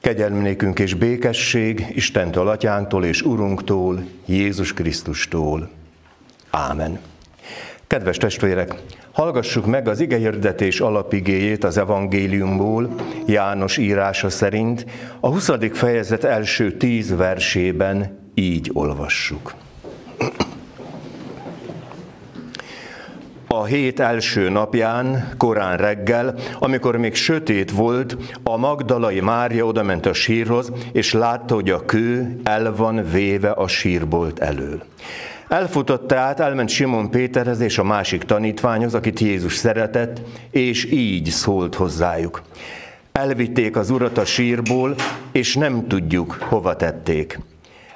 Kegyelmnékünk és békesség Istentől, Atyánktól és Urunktól, Jézus Krisztustól. Ámen. Kedves testvérek, hallgassuk meg az igehirdetés alapigéjét az evangéliumból, János írása szerint, a 20. fejezet első tíz versében így olvassuk. A hét első napján, korán reggel, amikor még sötét volt, a Magdalai Mária odament a sírhoz, és látta, hogy a kő el van véve a sírbolt elől. Elfutott tehát, elment Simon Péterhez és a másik tanítványhoz, akit Jézus szeretett, és így szólt hozzájuk. Elvitték az urat a sírból, és nem tudjuk, hova tették.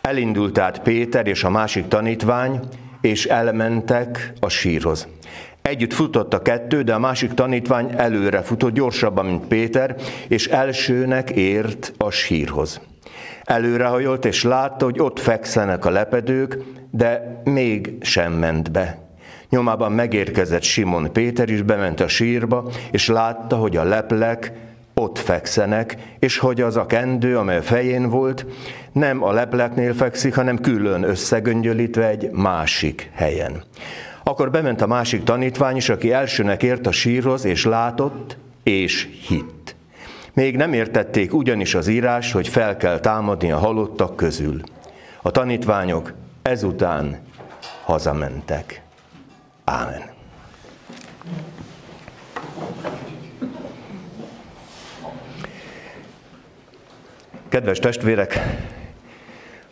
Elindult át Péter és a másik tanítvány, és elmentek a sírhoz. Együtt futott a kettő, de a másik tanítvány előre futott gyorsabban, mint Péter, és elsőnek ért a sírhoz. Előrehajolt, és látta, hogy ott fekszenek a lepedők, de még sem ment be. Nyomában megérkezett Simon Péter is, bement a sírba, és látta, hogy a leplek ott fekszenek, és hogy az a kendő, amely a fején volt, nem a lepleknél fekszik, hanem külön összegöngyölítve egy másik helyen. Akkor bement a másik tanítvány is, aki elsőnek ért a sírhoz, és látott, és hitt. Még nem értették ugyanis az írás, hogy fel kell támadni a halottak közül. A tanítványok ezután hazamentek. Ámen. Kedves testvérek,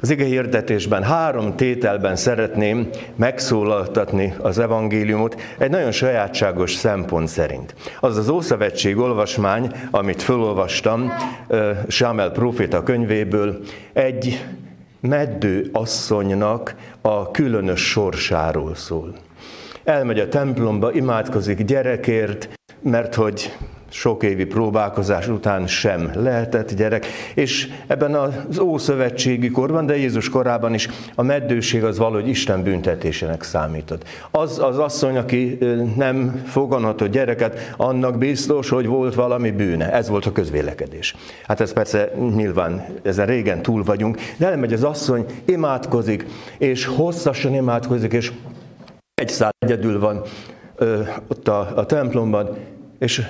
az ige hirdetésben három tételben szeretném megszólaltatni az evangéliumot egy nagyon sajátságos szempont szerint. Az az Ószövetség olvasmány, amit felolvastam Sámel proféta könyvéből, egy meddő asszonynak a különös sorsáról szól. Elmegy a templomba, imádkozik gyerekért, mert hogy sok évi próbálkozás után sem lehetett gyerek, és ebben az ószövetségi korban, de Jézus korában is a meddőség az valahogy Isten büntetésének számított. Az az asszony, aki nem foganhatott gyereket, annak biztos, hogy volt valami bűne. Ez volt a közvélekedés. Hát ez persze nyilván, ezen régen túl vagyunk, de elmegy az asszony, imádkozik, és hosszasan imádkozik, és egy szál egyedül van ö, ott a, a templomban, és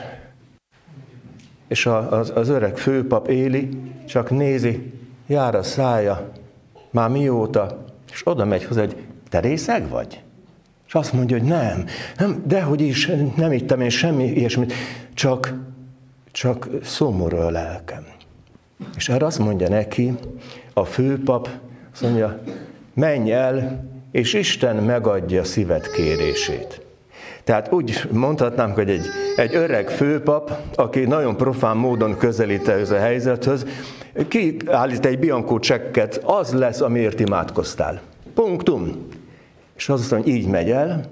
és az, az öreg főpap Éli csak nézi, jár a szája, már mióta, és oda megy hozzá, hogy te részeg vagy? És azt mondja, hogy nem, nem dehogy is, nem ittem én semmi ilyesmit, csak, csak szomorú a lelkem. És erre azt mondja neki, a főpap, azt mondja, menj el, és Isten megadja szíved kérését. Tehát úgy mondhatnám, hogy egy, egy öreg főpap, aki nagyon profán módon közelít ehhez a helyzethez, kiállít egy biankó csekket, az lesz, amiért imádkoztál. Punktum. És az aztán így megy el,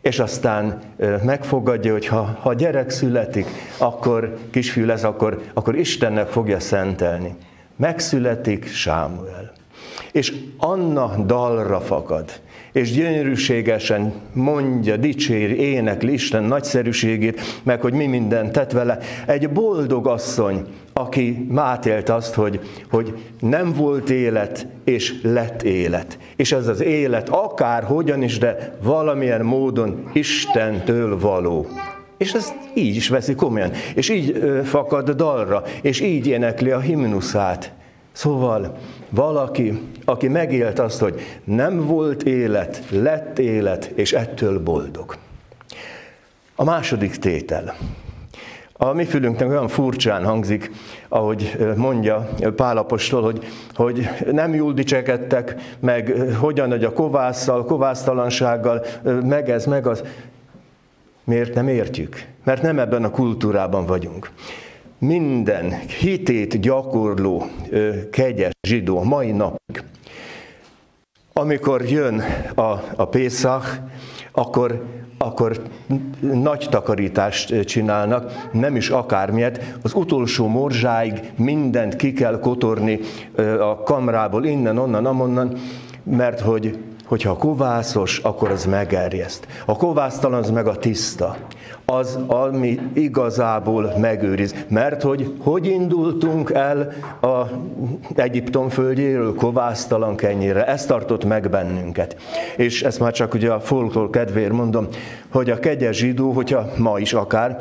és aztán megfogadja, hogy ha, ha gyerek születik, akkor kisfiú lesz, akkor, akkor Istennek fogja szentelni. Megszületik Sámuel. És Anna dalra fakad és gyönyörűségesen mondja, dicséri, énekli Isten nagyszerűségét, meg hogy mi minden tett vele. Egy boldog asszony, aki mátélt azt, hogy, hogy nem volt élet, és lett élet. És ez az élet akár hogyan is, de valamilyen módon Istentől való. És ezt így is veszi komolyan. És így fakad dalra, és így énekli a himnuszát. Szóval valaki, aki megélt azt, hogy nem volt élet, lett élet, és ettől boldog. A második tétel. A mi fülünknek olyan furcsán hangzik, ahogy mondja Pálapostól, hogy, hogy nem jól dicsekedtek, meg hogyan, hogy a kovásszal, kovásztalansággal, meg ez, meg az. Miért nem értjük? Mert nem ebben a kultúrában vagyunk minden hitét gyakorló kegyes zsidó mai napig, amikor jön a, a Pészak, akkor, akkor nagy takarítást csinálnak, nem is akármilyet, az utolsó morzsáig mindent ki kell kotorni a kamrából, innen, onnan, amonnan, mert hogy hogyha kovászos, akkor az megerjeszt. A kovásztalan az meg a tiszta. Az, ami igazából megőriz. Mert hogy hogy indultunk el a Egyiptom földjéről kovásztalan kenyére? Ez tartott meg bennünket. És ezt már csak ugye a folklór kedvéért mondom, hogy a kegyes zsidó, hogyha ma is akár,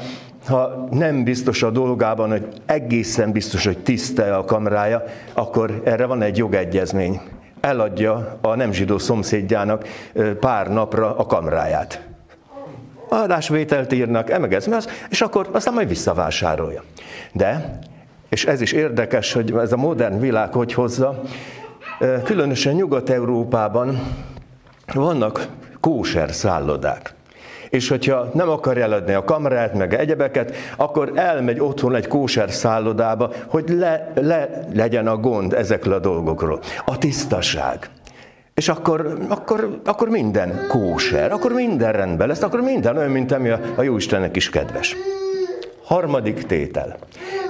ha nem biztos a dolgában, hogy egészen biztos, hogy tiszta a kamrája, akkor erre van egy jogegyezmény eladja a nem zsidó szomszédjának pár napra a kamráját. Adásvételt írnak, emegez, és akkor aztán majd visszavásárolja. De, és ez is érdekes, hogy ez a modern világ hogy hozza, különösen Nyugat-Európában vannak kóser szállodák. És hogyha nem akarja eladni a kamerát, meg egyebeket, akkor elmegy otthon egy kóser szállodába, hogy le, le legyen a gond ezekről a dolgokról. A tisztaság. És akkor, akkor, akkor minden kóser, akkor minden rendben lesz, akkor minden olyan, mint ami a, a Jóistennek is kedves. Harmadik tétel.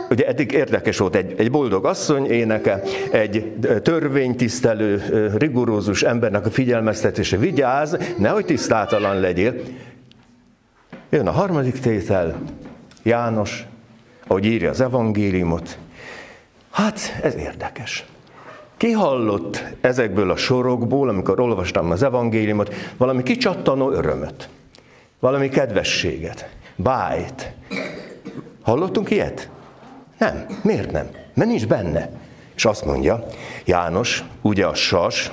Ugye eddig érdekes volt egy, egy boldog asszony éneke, egy törvénytisztelő, rigorózus embernek a figyelmeztetése, vigyáz, nehogy tisztátalan legyél. Jön a harmadik tétel, János, ahogy írja az evangéliumot. Hát, ez érdekes. Ki hallott ezekből a sorokból, amikor olvastam az evangéliumot, valami kicsattanó örömöt, valami kedvességet, bájt. Hallottunk ilyet? Nem. Miért nem? Mert nincs benne. És azt mondja, János, ugye a sas,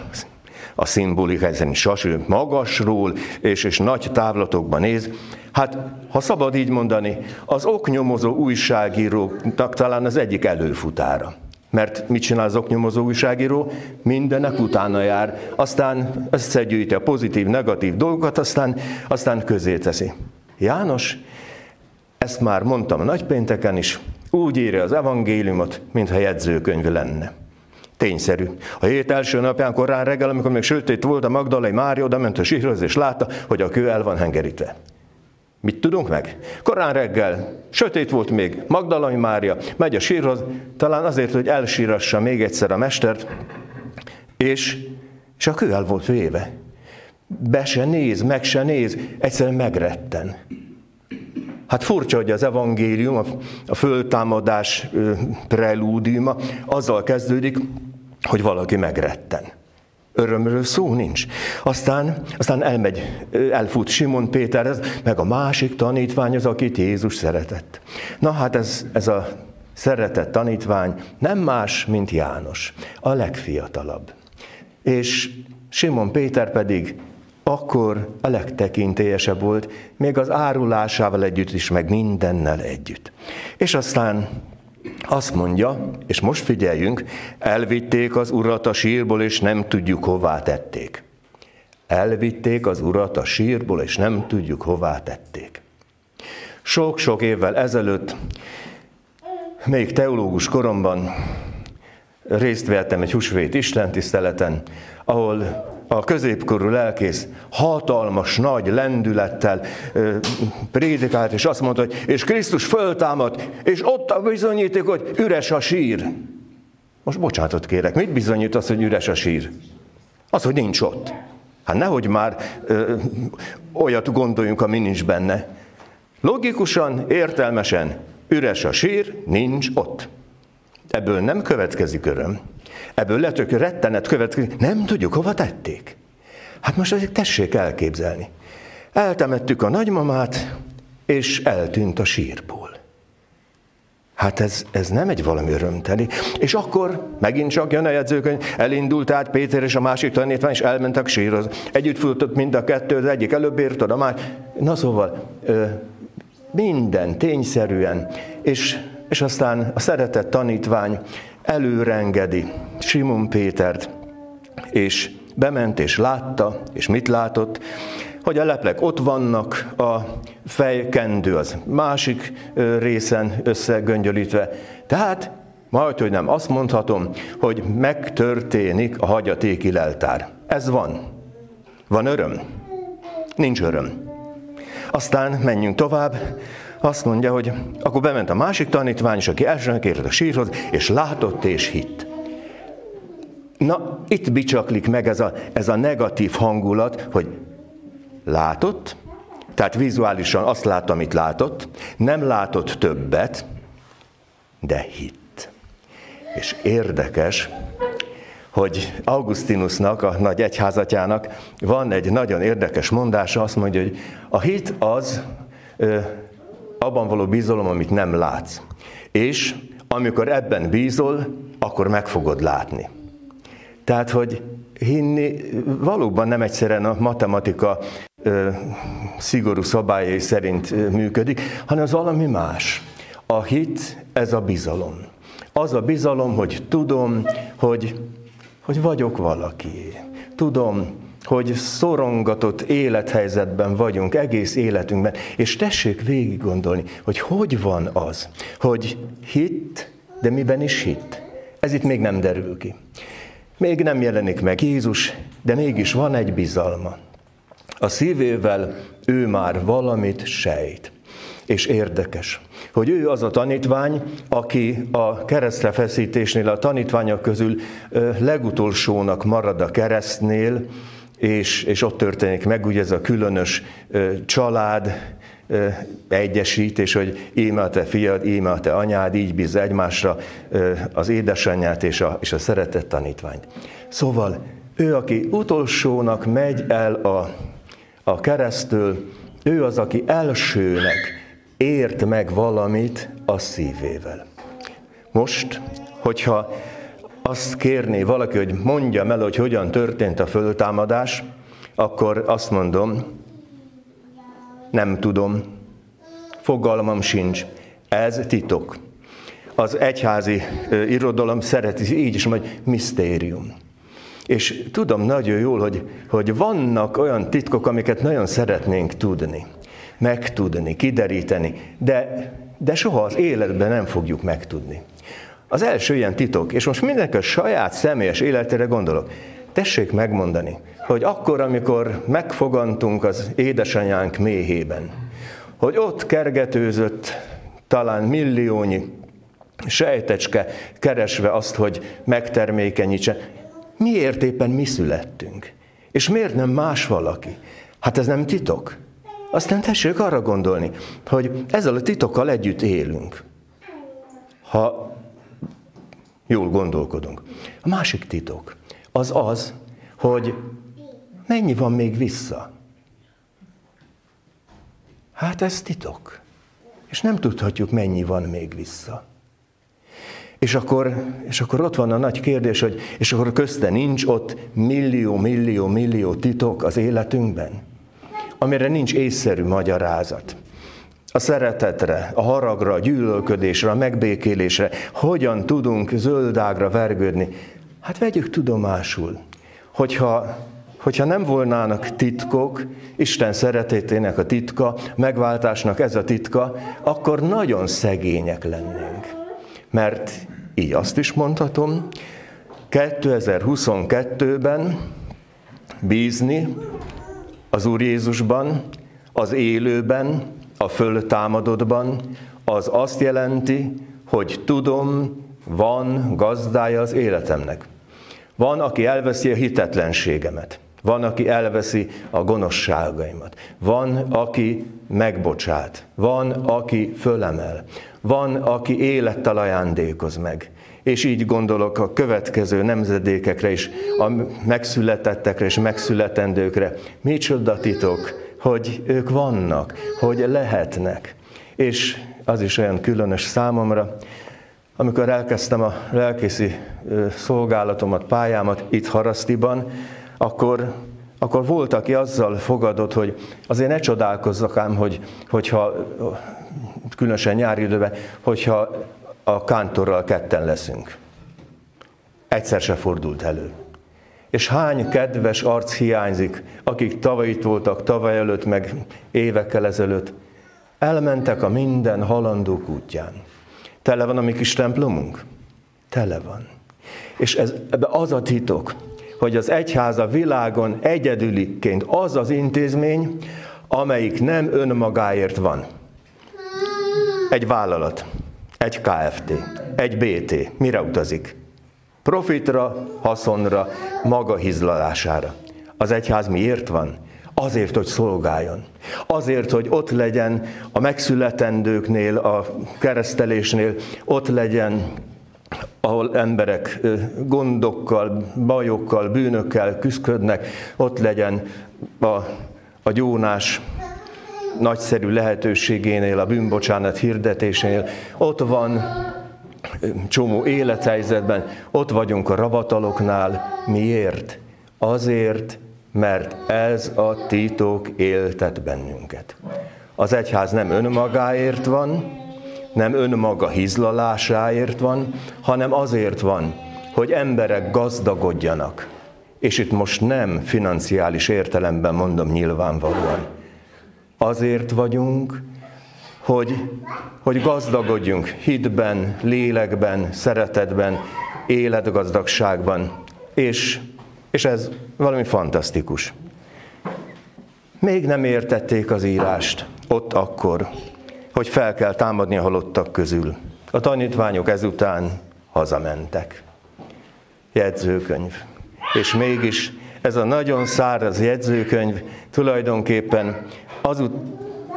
a szimbolika ezen sas, ő magasról és, és nagy távlatokban néz, Hát, ha szabad így mondani, az oknyomozó újságíróknak talán az egyik előfutára. Mert mit csinál az oknyomozó újságíró? Mindenek utána jár, aztán összegyűjti a pozitív, negatív dolgokat, aztán, aztán közé teszi. János, ezt már mondtam a nagypénteken is, úgy írja az evangéliumot, mintha jegyzőkönyv lenne. Tényszerű. A hét első napján korán reggel, amikor még sötét volt, a Magdalai Mária oda ment a sírhoz, és látta, hogy a kő el van hengerítve. Mit tudunk meg? Korán reggel, sötét volt még, Magdalai Mária megy a sírhoz, talán azért, hogy elsírassa még egyszer a mestert, és, és a kő el volt véve. Be se néz, meg se néz, egyszerűen megretten. Hát furcsa, hogy az evangélium, a föltámadás prelúdiuma azzal kezdődik, hogy valaki megretten. Örömről szó nincs. Aztán, aztán elmegy, elfut Simon Péterhez, meg a másik tanítvány az, akit Jézus szeretett. Na hát ez, ez a szeretett tanítvány nem más, mint János, a legfiatalabb. És Simon Péter pedig akkor a legtekintélyesebb volt, még az árulásával együtt is, meg mindennel együtt. És aztán azt mondja, és most figyeljünk, elvitték az urat a sírból, és nem tudjuk hová tették. Elvitték az urat a sírból, és nem tudjuk hová tették. Sok-sok évvel ezelőtt, még teológus koromban részt vettem egy húsvét istentiszteleten, ahol a középkorú lelkész hatalmas, nagy lendülettel prédikált, és azt mondta, hogy és Krisztus föltámad, és ott a bizonyíték, hogy üres a sír. Most bocsánatot kérek, mit bizonyít az, hogy üres a sír? Az, hogy nincs ott. Hát nehogy már ö, olyat gondoljunk, ami nincs benne. Logikusan, értelmesen, üres a sír, nincs ott. Ebből nem következik öröm. Ebből hogy rettenet következik. Nem tudjuk, hova tették. Hát most azért tessék elképzelni. Eltemettük a nagymamát, és eltűnt a sírból. Hát ez, ez nem egy valami örömteli. És akkor megint csak jön a jegyzőkönyv, elindult át Péter és a másik tanítvány, és elmentek sírhoz. Együtt fültött mind a kettő, az egyik előbb ért, a másik. Na szóval, minden tényszerűen, és, és aztán a szeretett tanítvány előrengedi Simon Pétert, és bement és látta, és mit látott, hogy a leplek ott vannak, a fejkendő az másik részen összegöngyölítve. Tehát majd, hogy nem, azt mondhatom, hogy megtörténik a hagyatéki leltár. Ez van. Van öröm? Nincs öröm. Aztán menjünk tovább, azt mondja, hogy akkor bement a másik tanítvány, és aki elsőnek ért a sírhoz, és látott és hitt. Na, itt bicsaklik meg ez a, ez a negatív hangulat, hogy látott, tehát vizuálisan azt látta, amit látott, nem látott többet, de hitt. És érdekes, hogy Augustinusnak, a nagy egyházatjának van egy nagyon érdekes mondása, azt mondja, hogy a hit az abban való bizalom, amit nem látsz. És amikor ebben bízol, akkor meg fogod látni. Tehát, hogy hinni valóban nem egyszerűen a matematika ö, szigorú szabályai szerint működik, hanem az valami más. A hit, ez a bizalom. Az a bizalom, hogy tudom, hogy, hogy vagyok valaki. Tudom, hogy szorongatott élethelyzetben vagyunk egész életünkben, és tessék végig gondolni, hogy hogy van az, hogy hit, de miben is hit. Ez itt még nem derül ki. Még nem jelenik meg Jézus, de mégis van egy bizalma. A szívével ő már valamit sejt. És érdekes, hogy ő az a tanítvány, aki a keresztre feszítésnél a tanítványok közül legutolsónak marad a keresztnél, és, és ott történik meg ugye ez a különös család, egyesítés, hogy íme a te fiad, íme a te anyád, így bíz egymásra az édesanyját és a, és a szeretett tanítványt. Szóval ő, aki utolsónak megy el a, a keresztől, ő az, aki elsőnek ért meg valamit a szívével. Most, hogyha azt kérné valaki, hogy mondja el, hogy hogyan történt a föltámadás, akkor azt mondom, nem tudom, fogalmam sincs, ez titok. Az egyházi irodalom szereti így is, hogy misztérium. És tudom nagyon jól, hogy, hogy vannak olyan titkok, amiket nagyon szeretnénk tudni, megtudni, kideríteni, de, de soha az életben nem fogjuk megtudni. Az első ilyen titok, és most mindenki a saját személyes életére gondolok, tessék megmondani, hogy akkor, amikor megfogantunk az édesanyánk méhében, hogy ott kergetőzött talán milliónyi sejtecske keresve azt, hogy megtermékenyítse, miért éppen mi születtünk? És miért nem más valaki? Hát ez nem titok. Aztán tessék arra gondolni, hogy ezzel a titokkal együtt élünk. Ha jól gondolkodunk. A másik titok az az, hogy mennyi van még vissza. Hát ez titok. És nem tudhatjuk, mennyi van még vissza. És akkor, és akkor ott van a nagy kérdés, hogy és akkor közte nincs ott millió, millió, millió titok az életünkben, amire nincs észszerű magyarázat. A szeretetre, a haragra, a gyűlölködésre, a megbékélésre, hogyan tudunk zöldágra vergődni. Hát vegyük tudomásul, hogyha hogyha nem volnának titkok, Isten szeretetének a titka, megváltásnak ez a titka, akkor nagyon szegények lennénk. Mert így azt is mondhatom, 2022-ben bízni az Úr Jézusban, az élőben, a föltámadottban, az azt jelenti, hogy tudom, van gazdája az életemnek. Van, aki elveszi a hitetlenségemet. Van, aki elveszi a gonoszságaimat. Van, aki megbocsát. Van, aki fölemel. Van, aki élettel ajándékoz meg. És így gondolok a következő nemzedékekre is, a megszületettekre és megszületendőkre. Micsoda titok, hogy ők vannak, hogy lehetnek. És az is olyan különös számomra, amikor elkezdtem a lelkészi szolgálatomat, pályámat itt Harasztiban, akkor, akkor volt, aki azzal fogadott, hogy azért ne csodálkozzak ám, hogy, hogyha különösen nyári időben, hogyha a kántorral ketten leszünk. Egyszer se fordult elő. És hány kedves arc hiányzik, akik tavaly itt voltak, tavaly előtt, meg évekkel ezelőtt, elmentek a minden halandók útján. Tele van a mi kis templomunk? Tele van. És ez, ebbe az a titok, hogy az egyház a világon egyedüliként az az intézmény, amelyik nem önmagáért van. Egy vállalat, egy KFT, egy BT. Mire utazik? Profitra, haszonra, maga hizlalására. Az egyház miért van? Azért, hogy szolgáljon. Azért, hogy ott legyen a megszületendőknél, a keresztelésnél, ott legyen ahol emberek gondokkal, bajokkal, bűnökkel küzdködnek, ott legyen a, a gyónás nagyszerű lehetőségénél, a bűnbocsánat hirdetésénél, ott van csomó élethelyzetben, ott vagyunk a ravataloknál. Miért? Azért, mert ez a titok éltet bennünket. Az egyház nem önmagáért van, nem önmaga hizlalásáért van, hanem azért van, hogy emberek gazdagodjanak. És itt most nem financiális értelemben mondom nyilvánvalóan. Azért vagyunk, hogy, hogy gazdagodjunk hitben, lélekben, szeretetben, életgazdagságban, és, és ez valami fantasztikus. Még nem értették az írást ott akkor, hogy fel kell támadni a halottak közül. A tanítványok ezután hazamentek. Jegyzőkönyv. És mégis ez a nagyon száraz jegyzőkönyv tulajdonképpen azut,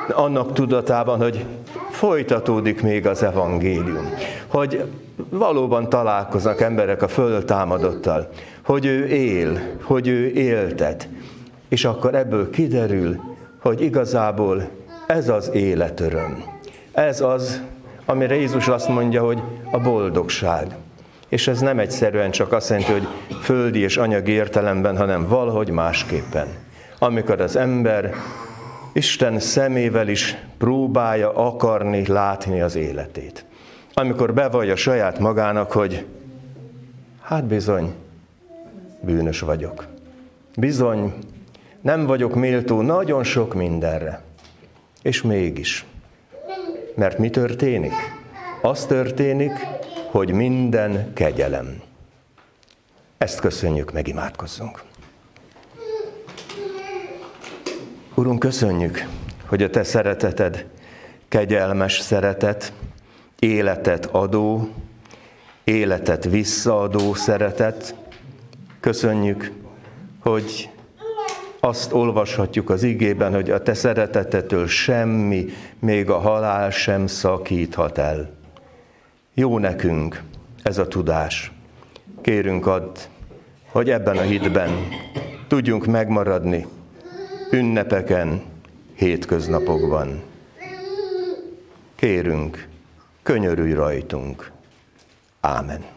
annak tudatában, hogy folytatódik még az evangélium, hogy valóban találkoznak emberek a föltámadottal, hogy ő él, hogy ő éltet, és akkor ebből kiderül, hogy igazából ez az életöröm. Ez az, amire Jézus azt mondja, hogy a boldogság. És ez nem egyszerűen csak azt jelenti, hogy földi és anyagi értelemben, hanem valahogy másképpen. Amikor az ember Isten szemével is próbálja akarni, látni az életét. Amikor bevallja saját magának, hogy hát bizony, bűnös vagyok. Bizony, nem vagyok méltó nagyon sok mindenre. És mégis. Mert mi történik? Az történik, hogy minden kegyelem. Ezt köszönjük, megimádkozzunk. Urunk, köszönjük, hogy a Te szereteted kegyelmes szeretet, életet adó, életet visszaadó szeretet. Köszönjük, hogy azt olvashatjuk az igében, hogy a te szeretetetől semmi, még a halál sem szakíthat el. Jó nekünk ez a tudás. Kérünk add, hogy ebben a hitben tudjunk megmaradni ünnepeken, hétköznapokban. Kérünk, könyörülj rajtunk. Ámen.